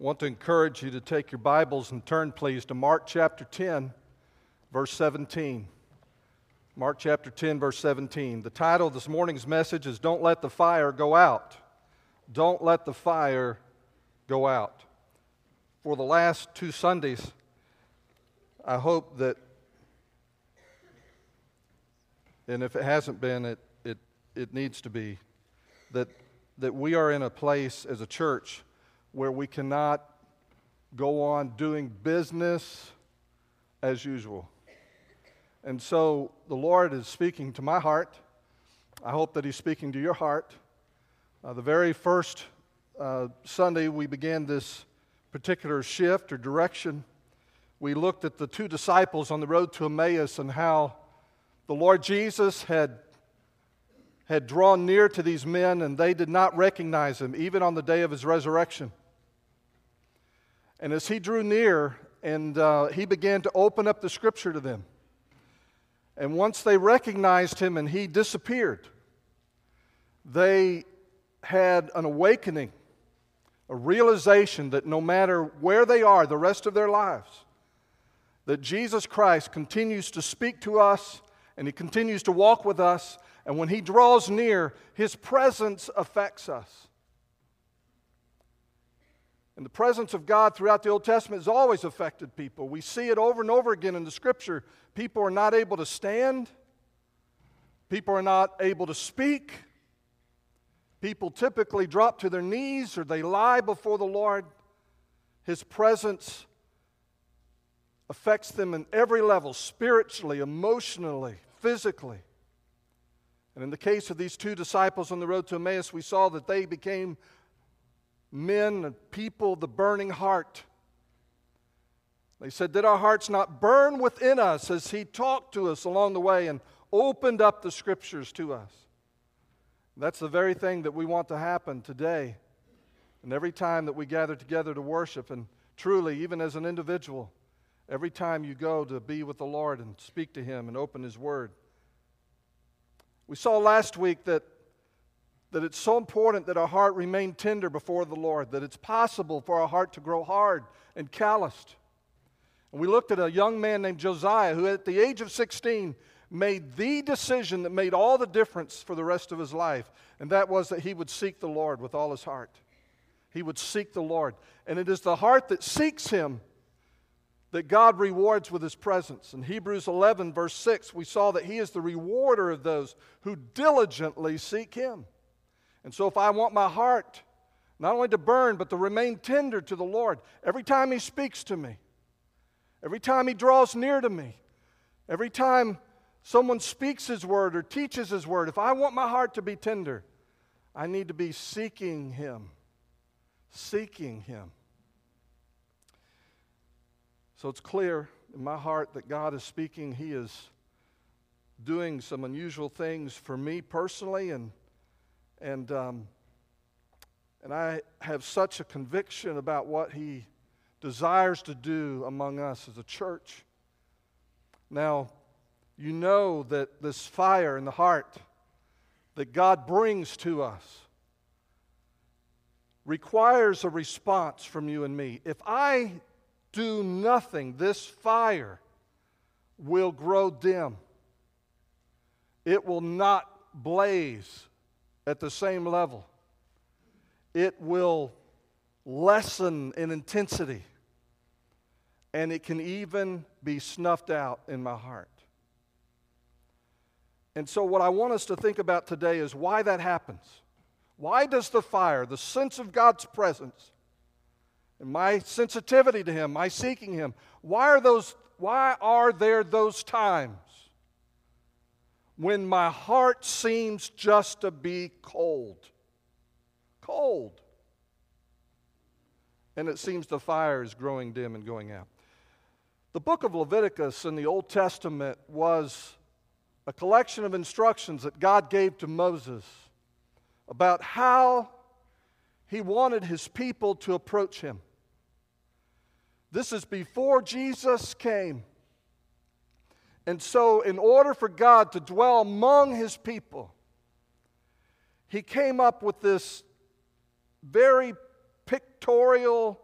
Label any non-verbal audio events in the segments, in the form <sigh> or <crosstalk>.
I want to encourage you to take your Bibles and turn, please, to Mark chapter 10, verse 17. Mark chapter 10, verse 17. The title of this morning's message is Don't Let the Fire Go Out. Don't Let the Fire Go Out. For the last two Sundays, I hope that, and if it hasn't been, it, it, it needs to be, that, that we are in a place as a church where we cannot go on doing business as usual. And so the Lord is speaking to my heart. I hope that He's speaking to your heart. Uh, the very first uh, Sunday we began this particular shift or direction, we looked at the two disciples on the road to Emmaus and how the Lord Jesus had, had drawn near to these men and they did not recognize him, even on the day of his resurrection. And as he drew near and uh, he began to open up the scripture to them, and once they recognized him and he disappeared, they had an awakening, a realization that no matter where they are the rest of their lives, that Jesus Christ continues to speak to us and he continues to walk with us. And when he draws near, his presence affects us. And the presence of God throughout the Old Testament has always affected people. We see it over and over again in the scripture. People are not able to stand, people are not able to speak. People typically drop to their knees or they lie before the Lord. His presence affects them in every level spiritually, emotionally, physically. And in the case of these two disciples on the road to Emmaus, we saw that they became men and people the burning heart. They said, Did our hearts not burn within us as He talked to us along the way and opened up the scriptures to us? That's the very thing that we want to happen today. And every time that we gather together to worship, and truly, even as an individual, every time you go to be with the Lord and speak to Him and open His Word. We saw last week that that it's so important that our heart remain tender before the Lord, that it's possible for our heart to grow hard and calloused. And we looked at a young man named Josiah who, at the age of 16, made the decision that made all the difference for the rest of his life, and that was that he would seek the Lord with all his heart. He would seek the Lord. And it is the heart that seeks him that God rewards with his presence. In Hebrews 11, verse 6, we saw that he is the rewarder of those who diligently seek him. And so, if I want my heart not only to burn, but to remain tender to the Lord, every time He speaks to me, every time He draws near to me, every time someone speaks His word or teaches His word, if I want my heart to be tender, I need to be seeking Him. Seeking Him. So it's clear in my heart that God is speaking. He is doing some unusual things for me personally and and, um, and I have such a conviction about what He desires to do among us as a church. Now, you know that this fire in the heart that God brings to us requires a response from you and me. If I do nothing, this fire will grow dim. It will not blaze at the same level. It will lessen in intensity, and it can even be snuffed out in my heart. And so, what I want us to think about today is why that happens. Why does the fire, the sense of God's presence, and my sensitivity to Him, my seeking Him, why are, those, why are there those times when my heart seems just to be cold. Cold. And it seems the fire is growing dim and going out. The book of Leviticus in the Old Testament was a collection of instructions that God gave to Moses about how he wanted his people to approach him. This is before Jesus came. And so, in order for God to dwell among his people, he came up with this very pictorial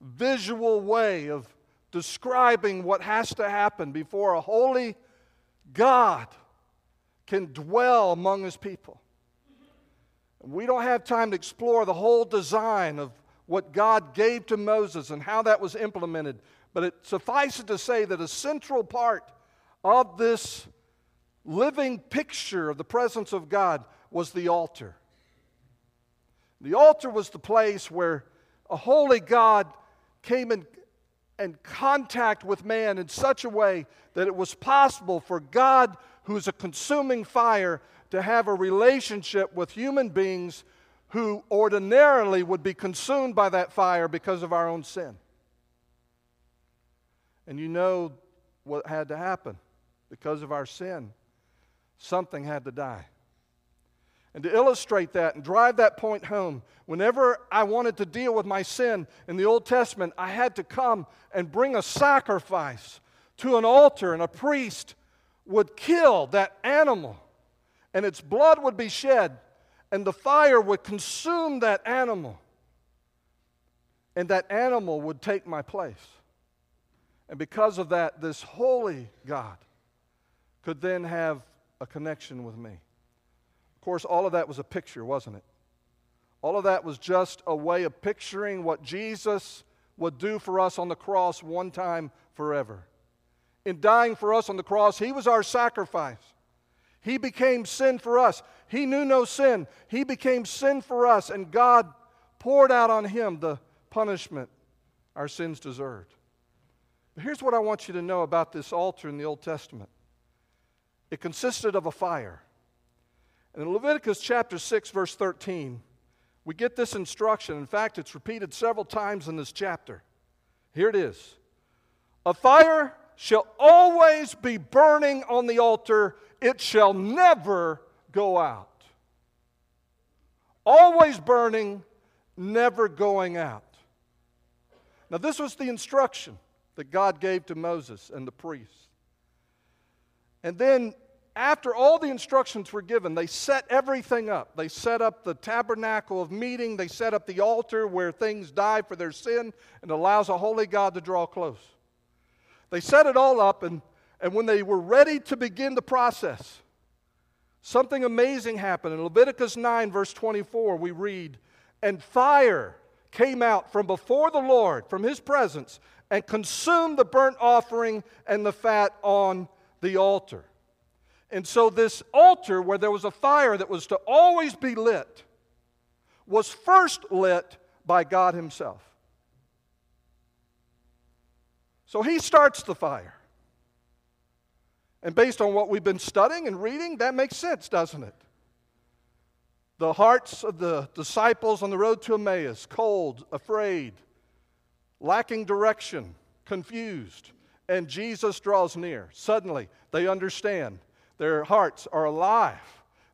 visual way of describing what has to happen before a holy God can dwell among his people. We don't have time to explore the whole design of what God gave to Moses and how that was implemented, but it suffices to say that a central part of this living picture of the presence of God was the altar. The altar was the place where a holy God came in, in contact with man in such a way that it was possible for God, who is a consuming fire, to have a relationship with human beings who ordinarily would be consumed by that fire because of our own sin. And you know what had to happen because of our sin. Something had to die. And to illustrate that and drive that point home, whenever I wanted to deal with my sin in the Old Testament, I had to come and bring a sacrifice to an altar, and a priest would kill that animal, and its blood would be shed, and the fire would consume that animal, and that animal would take my place. And because of that, this holy God could then have a connection with me. Of course, all of that was a picture, wasn't it? All of that was just a way of picturing what Jesus would do for us on the cross one time forever. In dying for us on the cross, He was our sacrifice. He became sin for us. He knew no sin. He became sin for us, and God poured out on Him the punishment our sins deserved. But here's what I want you to know about this altar in the Old Testament it consisted of a fire. And in Leviticus chapter 6, verse 13, we get this instruction. In fact, it's repeated several times in this chapter. Here it is A fire shall always be burning on the altar, it shall never go out. Always burning, never going out. Now, this was the instruction that God gave to Moses and the priests. And then after all the instructions were given, they set everything up. They set up the tabernacle of meeting, they set up the altar where things die for their sin and allows a holy God to draw close. They set it all up, and, and when they were ready to begin the process, something amazing happened. In Leviticus 9, verse 24, we read, And fire came out from before the Lord, from his presence, and consumed the burnt offering and the fat on the altar. And so, this altar, where there was a fire that was to always be lit, was first lit by God Himself. So, He starts the fire. And based on what we've been studying and reading, that makes sense, doesn't it? The hearts of the disciples on the road to Emmaus, cold, afraid, lacking direction, confused, and Jesus draws near. Suddenly, they understand their hearts are alive.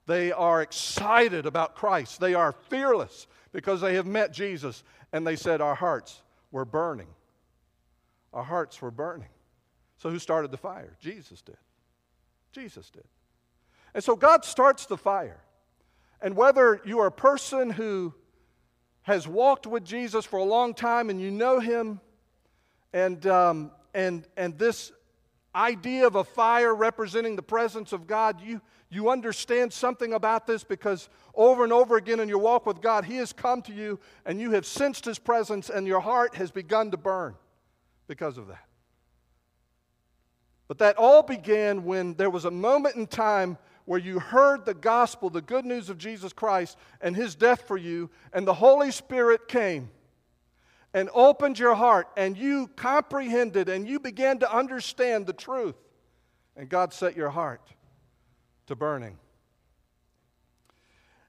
They are excited about Christ. They are fearless because they have met Jesus. And they said, Our hearts were burning. Our hearts were burning. So, who started the fire? Jesus did. Jesus did. And so, God starts the fire. And whether you are a person who has walked with Jesus for a long time and you know him, and, um, and, and this idea of a fire representing the presence of God, you, you understand something about this because over and over again in your walk with God, He has come to you and you have sensed His presence and your heart has begun to burn because of that. But that all began when there was a moment in time where you heard the gospel, the good news of Jesus Christ and His death for you, and the Holy Spirit came and opened your heart and you comprehended and you began to understand the truth, and God set your heart to burning.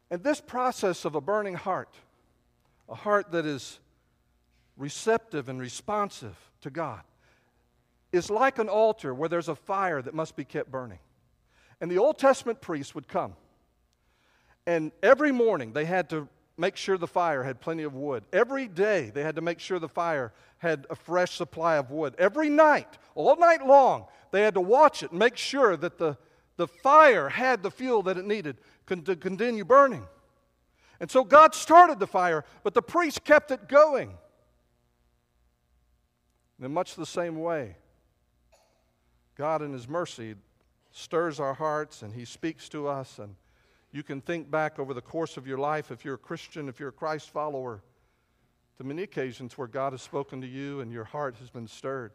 And this process of a burning heart, a heart that is receptive and responsive to God, is like an altar where there's a fire that must be kept burning. And the Old Testament priests would come. And every morning they had to make sure the fire had plenty of wood. Every day they had to make sure the fire had a fresh supply of wood. Every night, all night long, they had to watch it and make sure that the, the fire had the fuel that it needed to continue burning. And so God started the fire, but the priest kept it going. And in much the same way, God, in His mercy, stirs our hearts and He speaks to us. And you can think back over the course of your life, if you're a Christian, if you're a Christ follower, to many occasions where God has spoken to you and your heart has been stirred.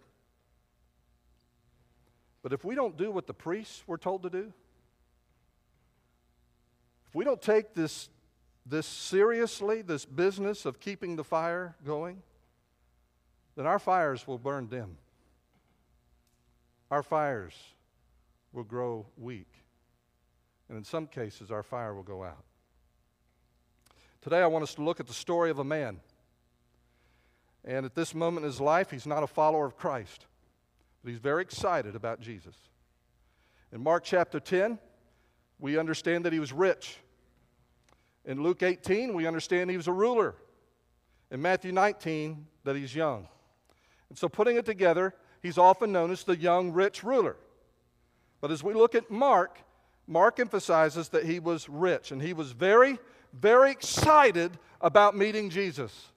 But if we don't do what the priests were told to do, if we don't take this, this seriously, this business of keeping the fire going, then our fires will burn dim. Our fires will grow weak. And in some cases, our fire will go out. Today, I want us to look at the story of a man. And at this moment in his life, he's not a follower of Christ, but he's very excited about Jesus. In Mark chapter 10, we understand that he was rich. In Luke 18, we understand he was a ruler. In Matthew 19, that he's young. And so, putting it together, he's often known as the young rich ruler. But as we look at Mark, Mark emphasizes that he was rich and he was very, very excited about meeting Jesus.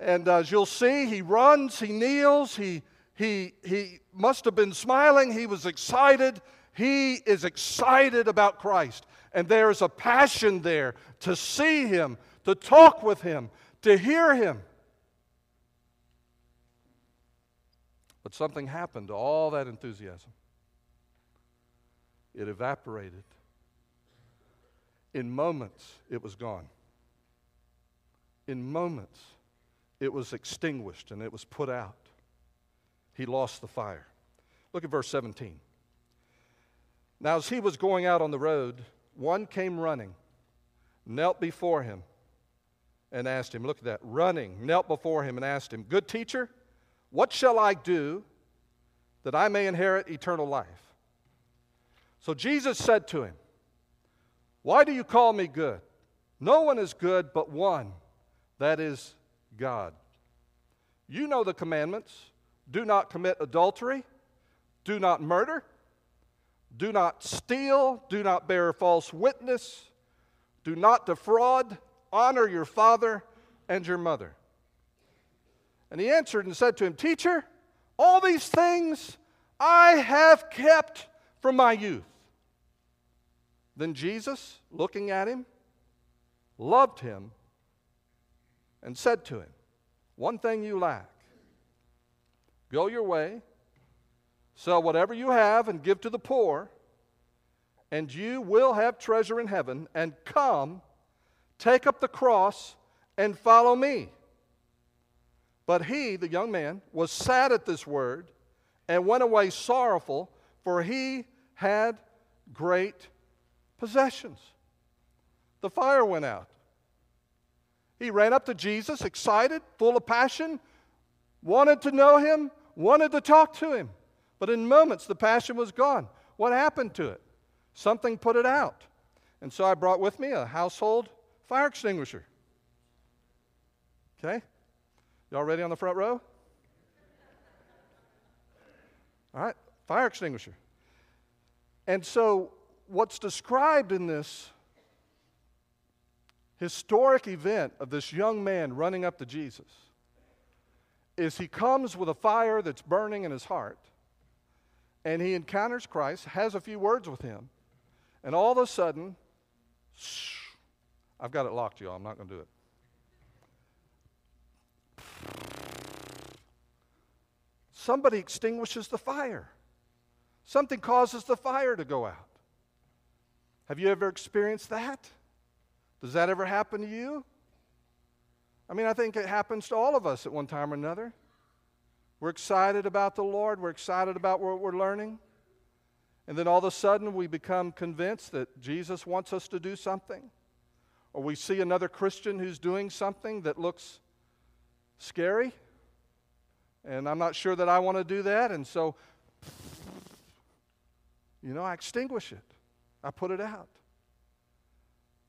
And uh, as you'll see, he runs, he kneels, he, he, he must have been smiling, he was excited. He is excited about Christ. And there's a passion there to see him, to talk with him, to hear him. But something happened to all that enthusiasm. It evaporated. In moments, it was gone. In moments, it was extinguished and it was put out. He lost the fire. Look at verse 17. Now, as he was going out on the road, one came running, knelt before him, and asked him, Look at that, running, knelt before him and asked him, Good teacher, what shall I do that I may inherit eternal life? So Jesus said to him, Why do you call me good? No one is good but one, that is God. You know the commandments do not commit adultery, do not murder, do not steal, do not bear false witness, do not defraud, honor your father and your mother. And he answered and said to him, Teacher, all these things I have kept from my youth. Then Jesus, looking at him, loved him and said to him, One thing you lack. Go your way, sell whatever you have, and give to the poor, and you will have treasure in heaven. And come, take up the cross, and follow me. But he, the young man, was sad at this word and went away sorrowful, for he had great possessions. The fire went out. He ran up to Jesus, excited, full of passion, wanted to know him, wanted to talk to him. But in moments, the passion was gone. What happened to it? Something put it out. And so I brought with me a household fire extinguisher. Okay? Y'all ready on the front row? All right, fire extinguisher. And so, what's described in this historic event of this young man running up to Jesus is he comes with a fire that's burning in his heart and he encounters Christ, has a few words with him, and all of a sudden, shh, I've got it locked, y'all. I'm not going to do it. Somebody extinguishes the fire. Something causes the fire to go out. Have you ever experienced that? Does that ever happen to you? I mean, I think it happens to all of us at one time or another. We're excited about the Lord, we're excited about what we're learning. And then all of a sudden we become convinced that Jesus wants us to do something. Or we see another Christian who's doing something that looks scary. And I'm not sure that I want to do that. And so, you know, I extinguish it, I put it out.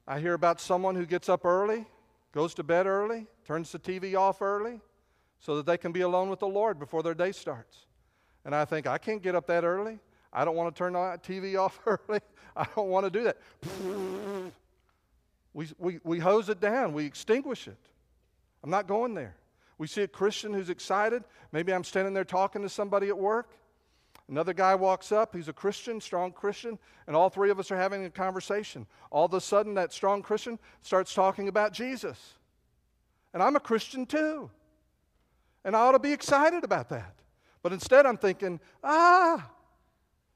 I hear about someone who gets up early, goes to bed early, turns the TV off early so that they can be alone with the Lord before their day starts. And I think, I can't get up that early. I don't want to turn the TV <laughs> off early. I don't want to do that. We, we, we hose it down, we extinguish it. I'm not going there. We see a Christian who's excited. Maybe I'm standing there talking to somebody at work. Another guy walks up, he's a Christian, strong Christian, and all three of us are having a conversation. All of a sudden, that strong Christian starts talking about Jesus. And I'm a Christian too. And I ought to be excited about that. But instead, I'm thinking, ah,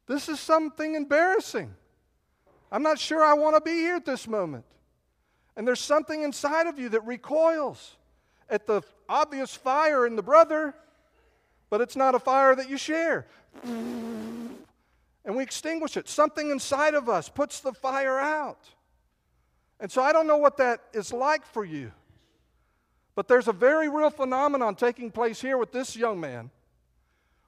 this is something embarrassing. I'm not sure I want to be here at this moment. And there's something inside of you that recoils at the obvious fire in the brother, but it's not a fire that you share. And we extinguish it. Something inside of us puts the fire out. And so I don't know what that is like for you. But there's a very real phenomenon taking place here with this young man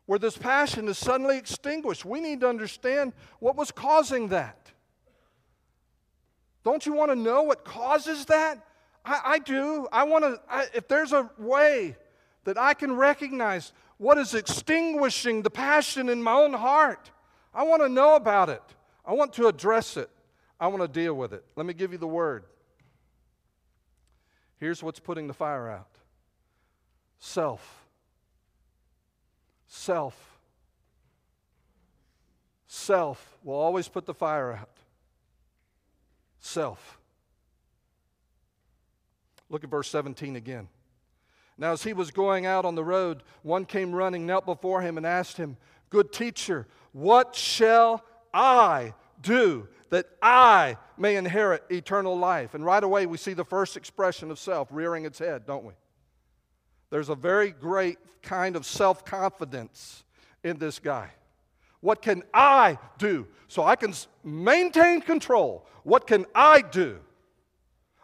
where this passion is suddenly extinguished. We need to understand what was causing that. Don't you want to know what causes that? I, I do. I want to, if there's a way that I can recognize what is extinguishing the passion in my own heart, I want to know about it. I want to address it. I want to deal with it. Let me give you the word. Here's what's putting the fire out self. Self. Self will always put the fire out. Self. Look at verse 17 again. Now, as he was going out on the road, one came running, knelt before him, and asked him, Good teacher, what shall I do that I may inherit eternal life. And right away, we see the first expression of self rearing its head, don't we? There's a very great kind of self confidence in this guy. What can I do? So I can maintain control. What can I do?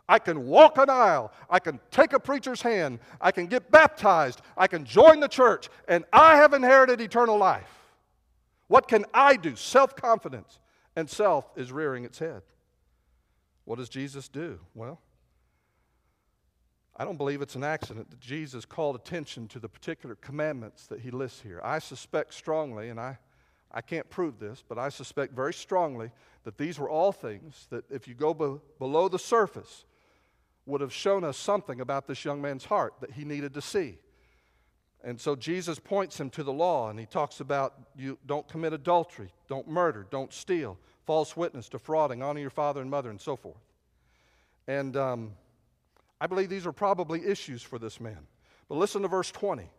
I can walk an aisle. I can take a preacher's hand. I can get baptized. I can join the church. And I have inherited eternal life. What can I do? Self confidence and self is rearing its head. What does Jesus do? Well, I don't believe it's an accident that Jesus called attention to the particular commandments that he lists here. I suspect strongly, and I, I can't prove this, but I suspect very strongly that these were all things that, if you go be- below the surface, would have shown us something about this young man's heart that he needed to see. And so Jesus points him to the law and he talks about you don't commit adultery, don't murder, don't steal, false witness, defrauding, honor your father and mother, and so forth. And um, I believe these are probably issues for this man. But listen to verse 20.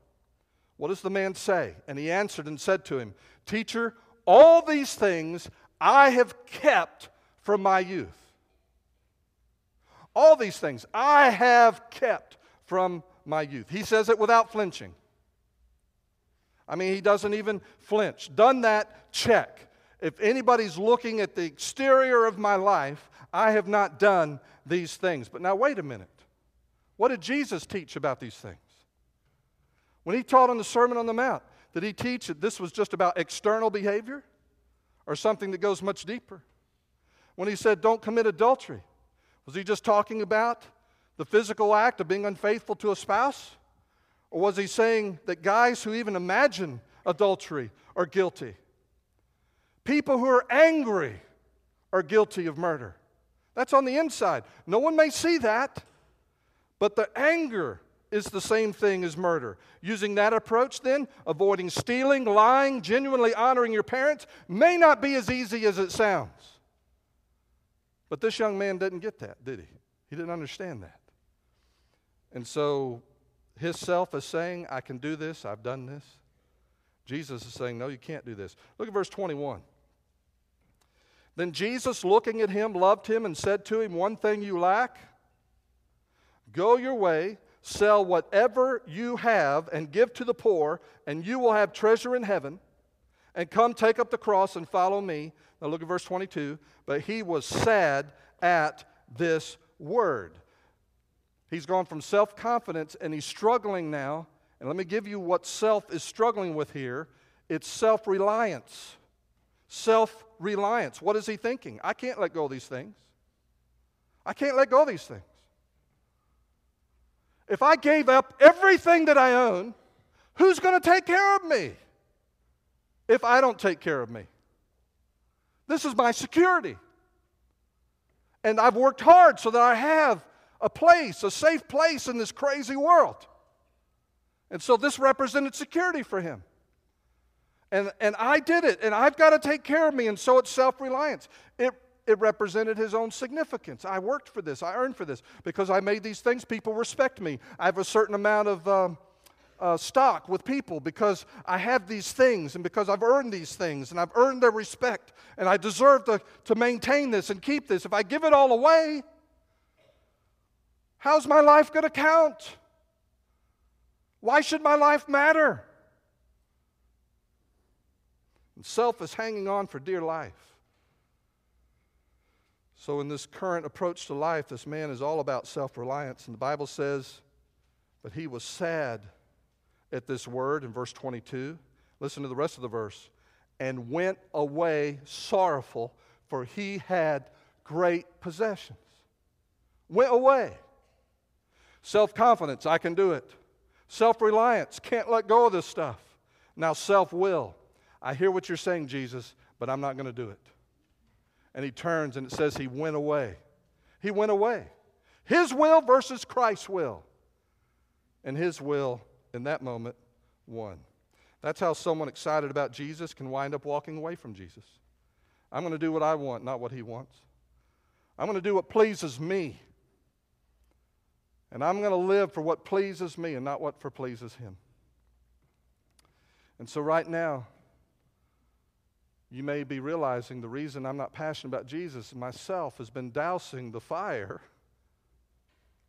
What does the man say? And he answered and said to him, Teacher, all these things I have kept from my youth. All these things I have kept from my youth. He says it without flinching. I mean, he doesn't even flinch. Done that, check. If anybody's looking at the exterior of my life, I have not done these things. But now, wait a minute. What did Jesus teach about these things? When he taught on the Sermon on the Mount, did he teach that this was just about external behavior or something that goes much deeper? When he said, don't commit adultery, was he just talking about the physical act of being unfaithful to a spouse? Or was he saying that guys who even imagine adultery are guilty? People who are angry are guilty of murder. That's on the inside. No one may see that, but the anger is the same thing as murder. Using that approach, then, avoiding stealing, lying, genuinely honoring your parents may not be as easy as it sounds. But this young man didn't get that, did he? He didn't understand that. And so his self is saying, I can do this, I've done this. Jesus is saying, No, you can't do this. Look at verse 21. Then Jesus, looking at him, loved him and said to him, One thing you lack go your way, sell whatever you have, and give to the poor, and you will have treasure in heaven. And come take up the cross and follow me. Now look at verse 22. But he was sad at this word. He's gone from self confidence and he's struggling now. And let me give you what self is struggling with here it's self reliance. Self reliance. What is he thinking? I can't let go of these things. I can't let go of these things. If I gave up everything that I own, who's going to take care of me if I don't take care of me? This is my security. And I've worked hard so that I have a place, a safe place in this crazy world. And so this represented security for him. And, and I did it, and I've got to take care of me, and so it's self reliance. It, it represented his own significance. I worked for this, I earned for this. Because I made these things, people respect me. I have a certain amount of. Um, uh, stock with people because I have these things and because I've earned these things and I've earned their respect and I deserve to, to maintain this and keep this. If I give it all away, how's my life going to count? Why should my life matter? And self is hanging on for dear life. So, in this current approach to life, this man is all about self reliance. And the Bible says, but he was sad at this word in verse 22. Listen to the rest of the verse. And went away sorrowful, for he had great possessions. Went away. Self confidence, I can do it. Self reliance, can't let go of this stuff. Now, self will. I hear what you're saying, Jesus, but I'm not going to do it. And he turns and it says he went away. He went away. His will versus Christ's will. And his will in that moment won. That's how someone excited about Jesus can wind up walking away from Jesus. I'm going to do what I want, not what he wants. I'm going to do what pleases me. And I'm going to live for what pleases me and not what for pleases him. And so, right now, you may be realizing the reason I'm not passionate about Jesus myself has been dousing the fire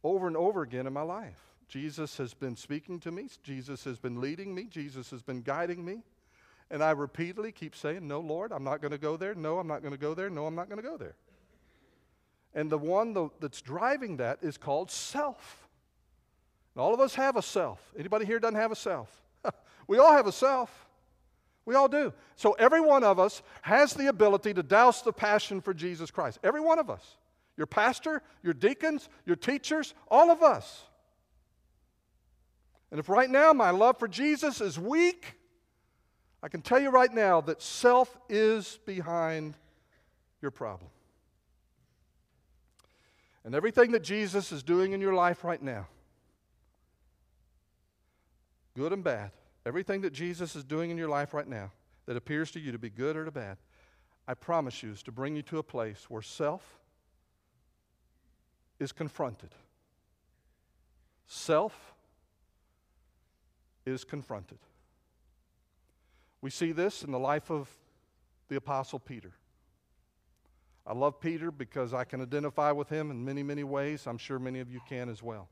over and over again in my life. Jesus has been speaking to me, Jesus has been leading me, Jesus has been guiding me. And I repeatedly keep saying, No, Lord, I'm not going to go there. No, I'm not going to go there. No, I'm not going to go there. And the one that's driving that is called self. And all of us have a self. Anybody here doesn't have a self? <laughs> we all have a self. We all do. So every one of us has the ability to douse the passion for Jesus Christ. Every one of us. Your pastor, your deacons, your teachers, all of us. And if right now my love for Jesus is weak, I can tell you right now that self is behind your problem. And everything that Jesus is doing in your life right now, good and bad, everything that Jesus is doing in your life right now that appears to you to be good or to bad, I promise you is to bring you to a place where self is confronted. Self is confronted. We see this in the life of the Apostle Peter. I love Peter because I can identify with him in many, many ways. I'm sure many of you can as well.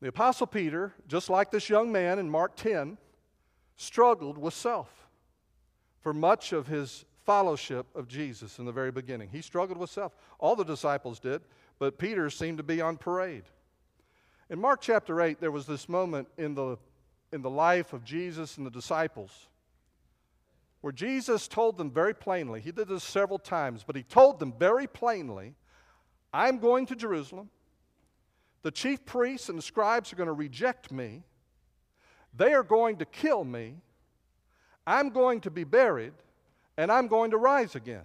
The Apostle Peter, just like this young man in Mark 10, struggled with self for much of his fellowship of Jesus in the very beginning. He struggled with self. All the disciples did, but Peter seemed to be on parade. In Mark chapter 8, there was this moment in the, in the life of Jesus and the disciples where Jesus told them very plainly, he did this several times, but he told them very plainly, I'm going to Jerusalem. The chief priests and the scribes are going to reject me. They are going to kill me. I'm going to be buried, and I'm going to rise again.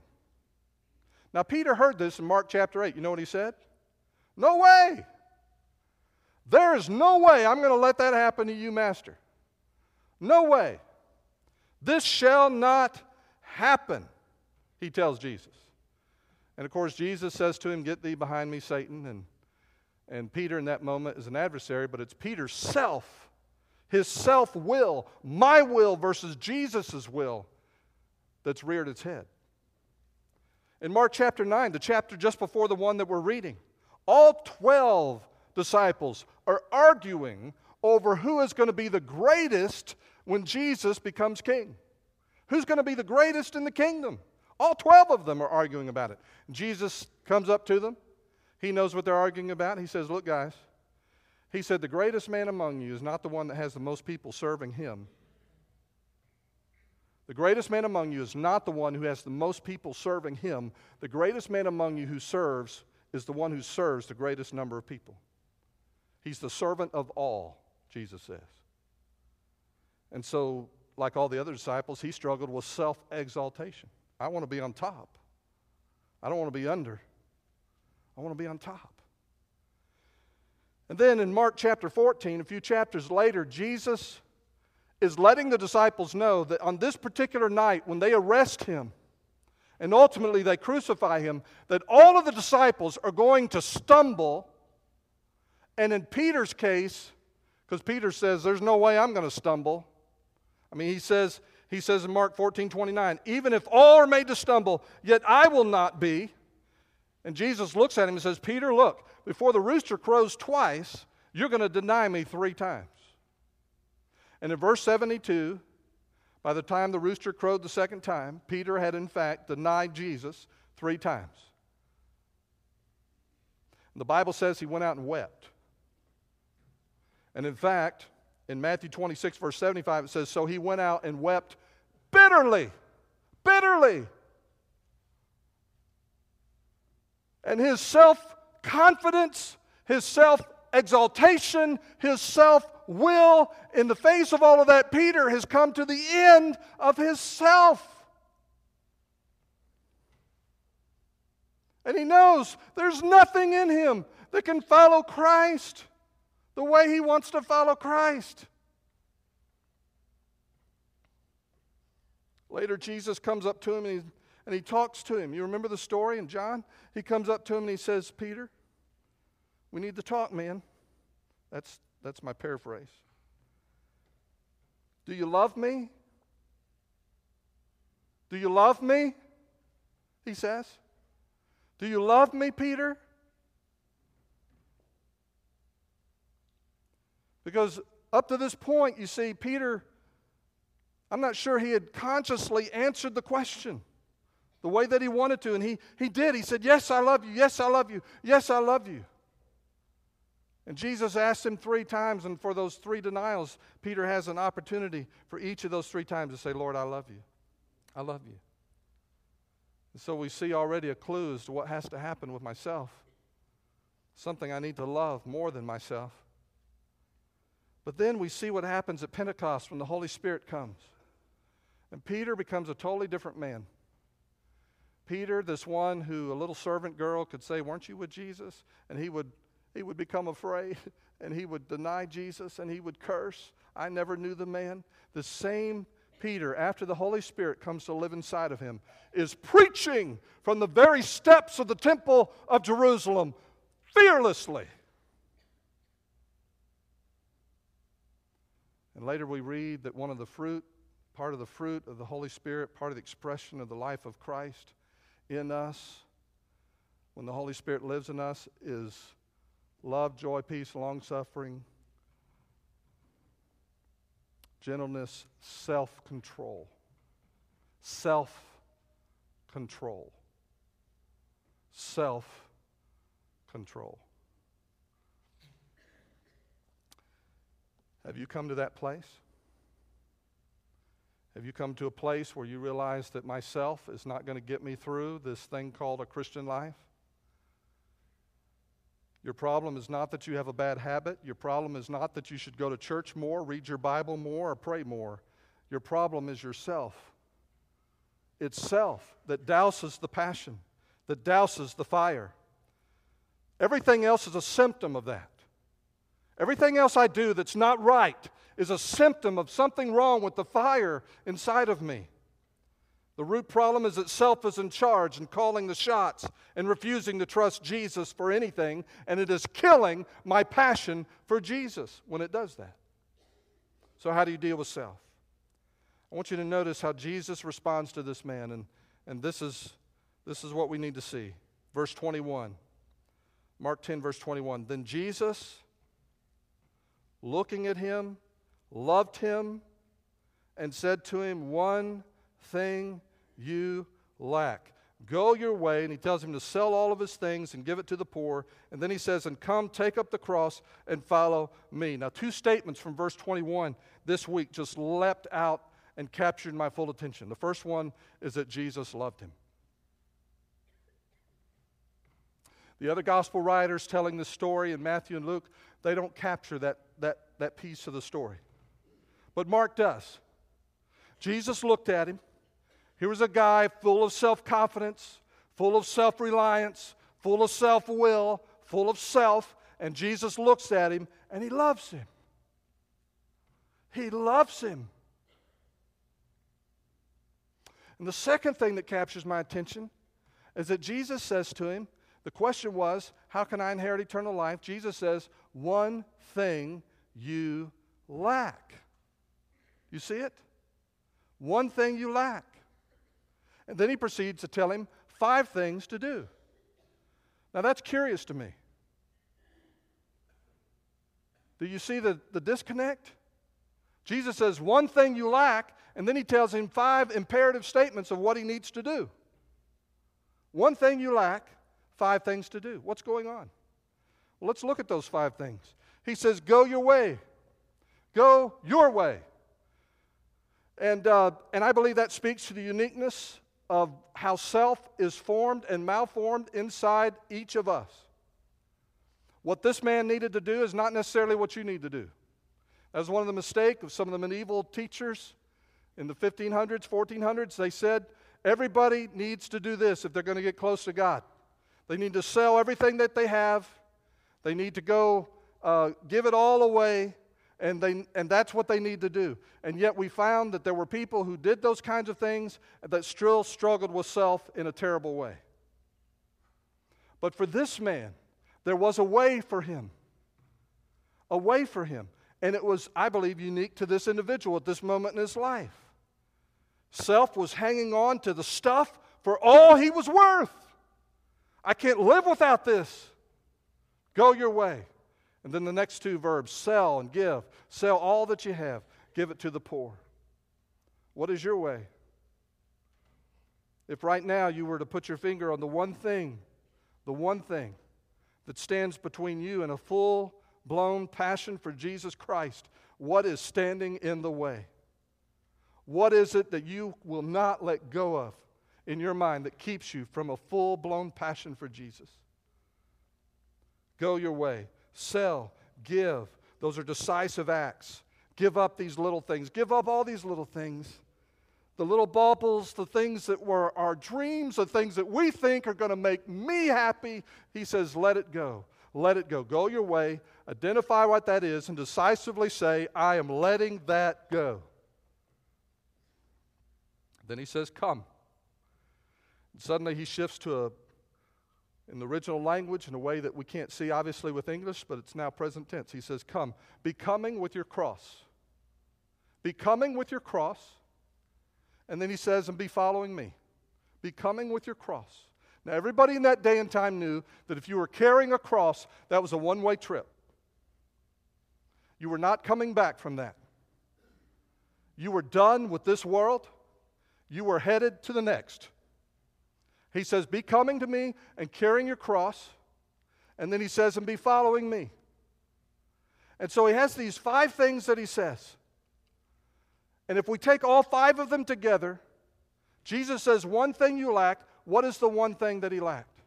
Now, Peter heard this in Mark chapter 8. You know what he said? No way. There is no way I'm going to let that happen to you, Master. No way. This shall not happen, he tells Jesus. And of course, Jesus says to him, Get thee behind me, Satan. And, and Peter, in that moment, is an adversary, but it's Peter's self, his self will, my will versus Jesus' will, that's reared its head. In Mark chapter 9, the chapter just before the one that we're reading, all 12 disciples are arguing over who is going to be the greatest when Jesus becomes king. Who's going to be the greatest in the kingdom? All 12 of them are arguing about it. Jesus comes up to them. He knows what they're arguing about. He says, Look, guys, he said, The greatest man among you is not the one that has the most people serving him. The greatest man among you is not the one who has the most people serving him. The greatest man among you who serves is the one who serves the greatest number of people. He's the servant of all, Jesus says. And so, like all the other disciples, he struggled with self exaltation. I want to be on top. I don't want to be under. I want to be on top. And then in Mark chapter 14, a few chapters later, Jesus is letting the disciples know that on this particular night, when they arrest him and ultimately they crucify him, that all of the disciples are going to stumble. And in Peter's case, because Peter says, There's no way I'm going to stumble. I mean, he says, he says in Mark 14 29, even if all are made to stumble, yet I will not be. And Jesus looks at him and says, Peter, look, before the rooster crows twice, you're going to deny me three times. And in verse 72, by the time the rooster crowed the second time, Peter had in fact denied Jesus three times. The Bible says he went out and wept. And in fact, in Matthew 26, verse 75, it says, So he went out and wept bitterly, bitterly. And his self confidence, his self exaltation, his self will, in the face of all of that, Peter has come to the end of his self. And he knows there's nothing in him that can follow Christ the way he wants to follow Christ. Later, Jesus comes up to him and he, and he talks to him. You remember the story in John? He comes up to him and he says, Peter, we need to talk, man. That's, that's my paraphrase. Do you love me? Do you love me? He says. Do you love me, Peter? Because up to this point, you see, Peter, I'm not sure he had consciously answered the question the way that he wanted to. And he, he did. He said, Yes, I love you. Yes, I love you. Yes, I love you. And Jesus asked him three times, and for those three denials, Peter has an opportunity for each of those three times to say, Lord, I love you. I love you. And so we see already a clue as to what has to happen with myself. Something I need to love more than myself. But then we see what happens at Pentecost when the Holy Spirit comes. And Peter becomes a totally different man. Peter, this one who a little servant girl could say, Weren't you with Jesus? And he would he would become afraid <laughs> and he would deny Jesus and he would curse. I never knew the man. The same Peter, after the Holy Spirit comes to live inside of him, is preaching from the very steps of the temple of Jerusalem fearlessly. And later we read that one of the fruit, part of the fruit of the Holy Spirit, part of the expression of the life of Christ in us, when the Holy Spirit lives in us, is love, joy, peace, long suffering, gentleness, self control. Self control. Self control. Have you come to that place? Have you come to a place where you realize that myself is not going to get me through this thing called a Christian life? Your problem is not that you have a bad habit. Your problem is not that you should go to church more, read your Bible more, or pray more. Your problem is yourself. It's self that douses the passion, that douses the fire. Everything else is a symptom of that. Everything else I do that's not right is a symptom of something wrong with the fire inside of me. The root problem is that self is in charge and calling the shots and refusing to trust Jesus for anything, and it is killing my passion for Jesus when it does that. So, how do you deal with self? I want you to notice how Jesus responds to this man, and, and this, is, this is what we need to see. Verse 21. Mark 10, verse 21. Then Jesus, looking at him, loved him, and said to him, One thing you lack. Go your way. And he tells him to sell all of his things and give it to the poor. And then he says, And come, take up the cross and follow me. Now, two statements from verse 21 this week just leapt out and captured my full attention. The first one is that Jesus loved him. The other gospel writers telling the story in Matthew and Luke, they don't capture that, that, that piece of the story. But Mark does. Jesus looked at him. Here was a guy full of self confidence, full of self reliance, full of self will, full of self, And Jesus looks at him and he loves him. He loves him. And the second thing that captures my attention is that Jesus says to him, the question was, How can I inherit eternal life? Jesus says, One thing you lack. You see it? One thing you lack. And then he proceeds to tell him five things to do. Now that's curious to me. Do you see the, the disconnect? Jesus says one thing you lack, and then he tells him five imperative statements of what he needs to do. One thing you lack, five things to do. What's going on? Well, let's look at those five things. He says, Go your way. Go your way. And, uh, and I believe that speaks to the uniqueness of how self is formed and malformed inside each of us. What this man needed to do is not necessarily what you need to do. That was one of the mistakes of some of the medieval teachers in the 1500s, 1400s. They said everybody needs to do this if they're going to get close to God. They need to sell everything that they have. They need to go uh, give it all away, and, they, and that's what they need to do. And yet we found that there were people who did those kinds of things that still struggled with self in a terrible way. But for this man, there was a way for him. A way for him. And it was, I believe, unique to this individual at this moment in his life. Self was hanging on to the stuff for all he was worth. I can't live without this. Go your way. And then the next two verbs sell and give. Sell all that you have, give it to the poor. What is your way? If right now you were to put your finger on the one thing, the one thing that stands between you and a full blown passion for Jesus Christ, what is standing in the way? What is it that you will not let go of in your mind that keeps you from a full blown passion for Jesus? Go your way. Sell. Give. Those are decisive acts. Give up these little things. Give up all these little things. The little baubles, the things that were our dreams, the things that we think are going to make me happy. He says, let it go. Let it go. Go your way. Identify what that is and decisively say, I am letting that go. Then he says, Come. Suddenly he shifts to a, in the original language in a way that we can't see obviously with English, but it's now present tense. He says, Come. Be coming with your cross. Be coming with your cross. And then he says, And be following me. Be coming with your cross. Now, everybody in that day and time knew that if you were carrying a cross, that was a one way trip. You were not coming back from that. You were done with this world. You were headed to the next. He says, Be coming to me and carrying your cross. And then he says, And be following me. And so he has these five things that he says. And if we take all five of them together, Jesus says, One thing you lack. What is the one thing that he lacked?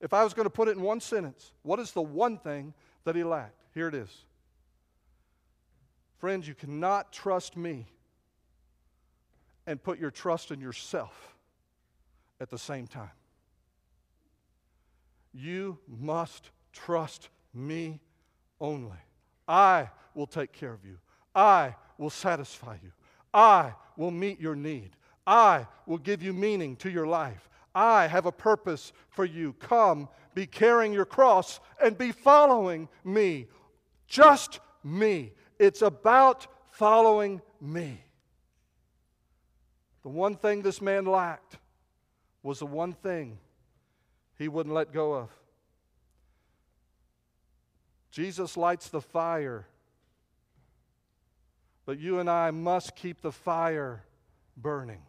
If I was going to put it in one sentence, what is the one thing that he lacked? Here it is Friends, you cannot trust me and put your trust in yourself at the same time. You must trust me only. I will take care of you. I will satisfy you. I will meet your need. I will give you meaning to your life. I have a purpose for you. Come, be carrying your cross and be following me. Just me. It's about following me. The one thing this man lacked was the one thing he wouldn't let go of. Jesus lights the fire, but you and I must keep the fire burning.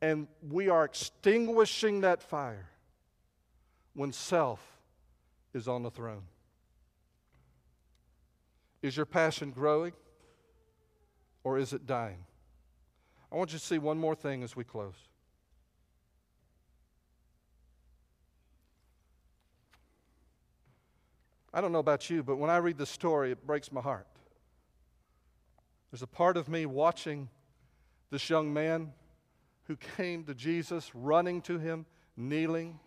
And we are extinguishing that fire when self is on the throne. Is your passion growing or is it dying? I want you to see one more thing as we close. I don't know about you, but when I read this story, it breaks my heart. There's a part of me watching this young man who came to Jesus, running to him, kneeling,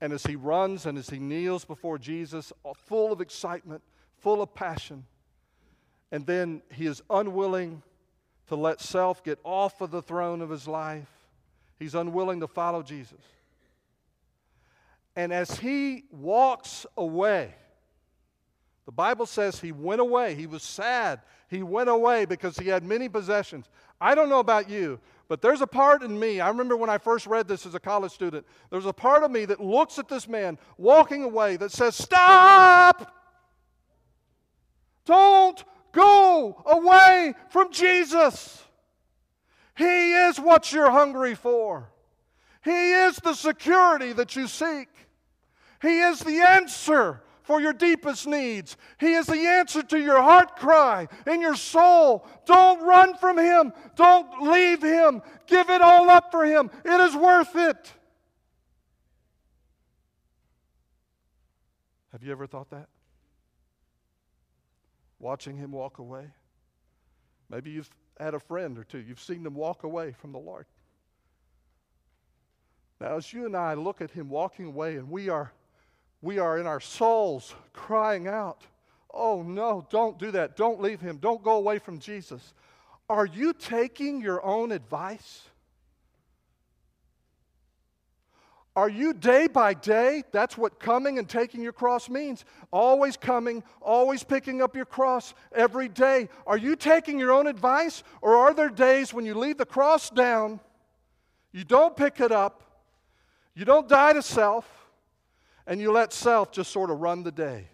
And as he runs and as he kneels before Jesus, full of excitement, full of passion, and then he is unwilling to let self get off of the throne of his life. He's unwilling to follow Jesus. And as he walks away, the Bible says he went away. He was sad. He went away because he had many possessions. I don't know about you, but there's a part in me. I remember when I first read this as a college student, there's a part of me that looks at this man walking away that says, Stop! Don't go away from Jesus. He is what you're hungry for, He is the security that you seek, He is the answer for your deepest needs. He is the answer to your heart cry in your soul. Don't run from Him. Don't leave Him. Give it all up for Him. It is worth it. Have you ever thought that? Watching Him walk away? Maybe you've had a friend or two, you've seen them walk away from the Lord. Now, as you and I look at Him walking away and we are we are in our souls crying out, Oh no, don't do that. Don't leave him. Don't go away from Jesus. Are you taking your own advice? Are you day by day? That's what coming and taking your cross means. Always coming, always picking up your cross every day. Are you taking your own advice? Or are there days when you leave the cross down, you don't pick it up, you don't die to self, and you let self just sort of run the day,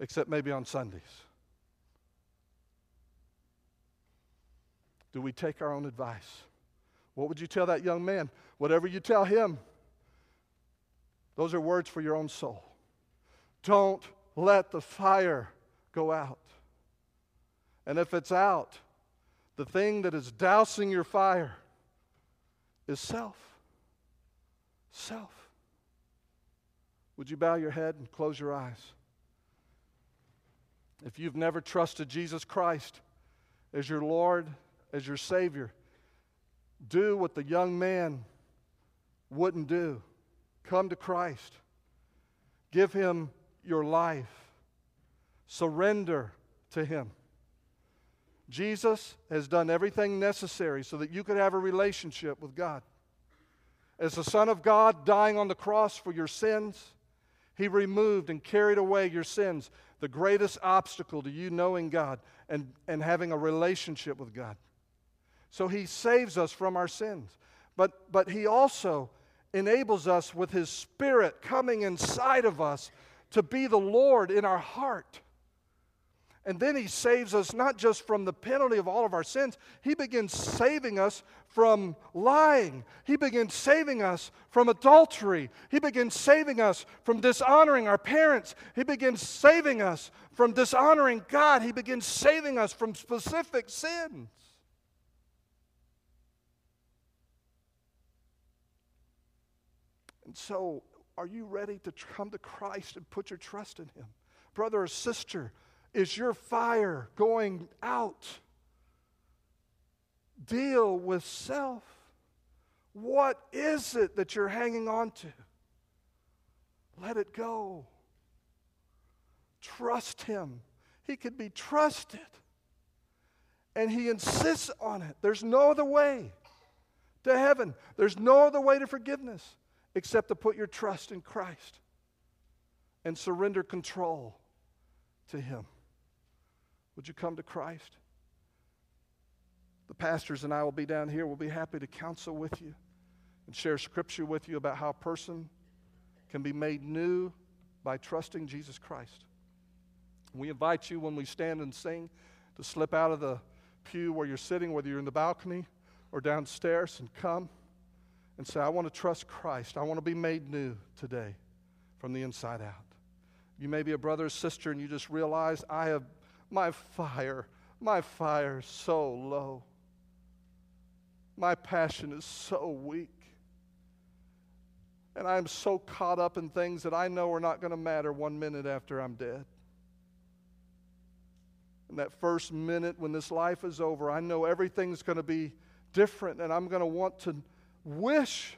except maybe on Sundays. Do we take our own advice? What would you tell that young man? Whatever you tell him, those are words for your own soul. Don't let the fire go out. And if it's out, the thing that is dousing your fire is self. Self. Would you bow your head and close your eyes? If you've never trusted Jesus Christ as your Lord, as your Savior, do what the young man wouldn't do. Come to Christ. Give Him your life. Surrender to Him. Jesus has done everything necessary so that you could have a relationship with God. As the Son of God dying on the cross for your sins, he removed and carried away your sins, the greatest obstacle to you knowing God and, and having a relationship with God. So He saves us from our sins. But, but He also enables us with His Spirit coming inside of us to be the Lord in our heart. And then he saves us not just from the penalty of all of our sins, he begins saving us from lying. He begins saving us from adultery. He begins saving us from dishonoring our parents. He begins saving us from dishonoring God. He begins saving us from specific sins. And so, are you ready to come to Christ and put your trust in Him? Brother or sister, is your fire going out? Deal with self. What is it that you're hanging on to? Let it go. Trust Him. He can be trusted. And He insists on it. There's no other way to heaven, there's no other way to forgiveness except to put your trust in Christ and surrender control to Him. Would you come to Christ? The pastors and I will be down here. We'll be happy to counsel with you and share scripture with you about how a person can be made new by trusting Jesus Christ. We invite you when we stand and sing to slip out of the pew where you're sitting, whether you're in the balcony or downstairs, and come and say, I want to trust Christ. I want to be made new today from the inside out. You may be a brother or sister and you just realize, I have my fire, my fire is so low. My passion is so weak. And I'm so caught up in things that I know are not going to matter one minute after I'm dead. And that first minute when this life is over, I know everything's going to be different, and I'm going to want to wish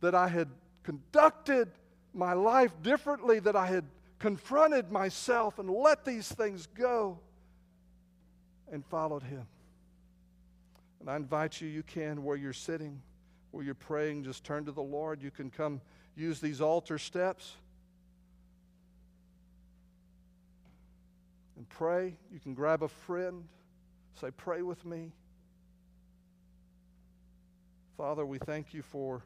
that I had conducted my life differently, that I had confronted myself and let these things go and followed Him. And I invite you, you can, where you're sitting, where you're praying, just turn to the Lord. You can come use these altar steps and pray. You can grab a friend, say, Pray with me. Father, we thank you for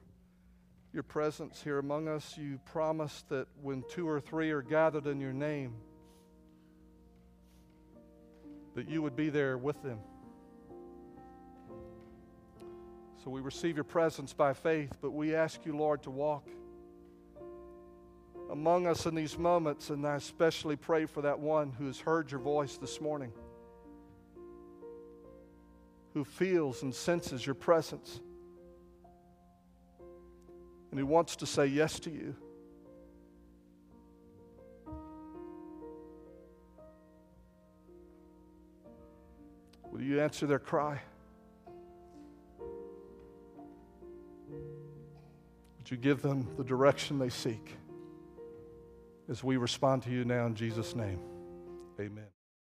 your presence here among us. You promised that when two or three are gathered in your name, that you would be there with them. So we receive your presence by faith, but we ask you, Lord, to walk among us in these moments, and I especially pray for that one who has heard your voice this morning, who feels and senses your presence and who wants to say yes to you. Will you answer their cry? Would you give them the direction they seek as we respond to you now in Jesus' name? Amen.